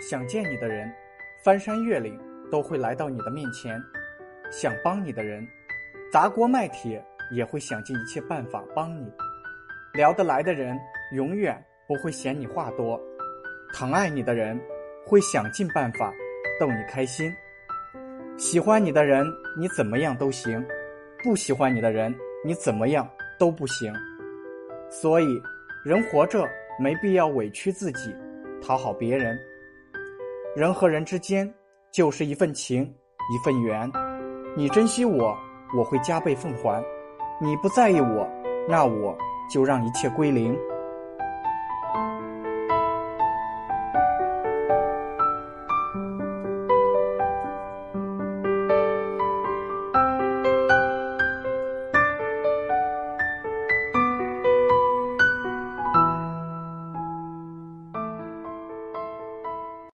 想见你的人，翻山越岭都会来到你的面前；想帮你的人，砸锅卖铁也会想尽一切办法帮你。聊得来的人，永远不会嫌你话多；疼爱你的人，会想尽办法逗你开心。喜欢你的人，你怎么样都行；不喜欢你的人，你怎么样都不行。所以，人活着没必要委屈自己，讨好别人。人和人之间就是一份情，一份缘。你珍惜我，我会加倍奉还；你不在意我，那我就让一切归零。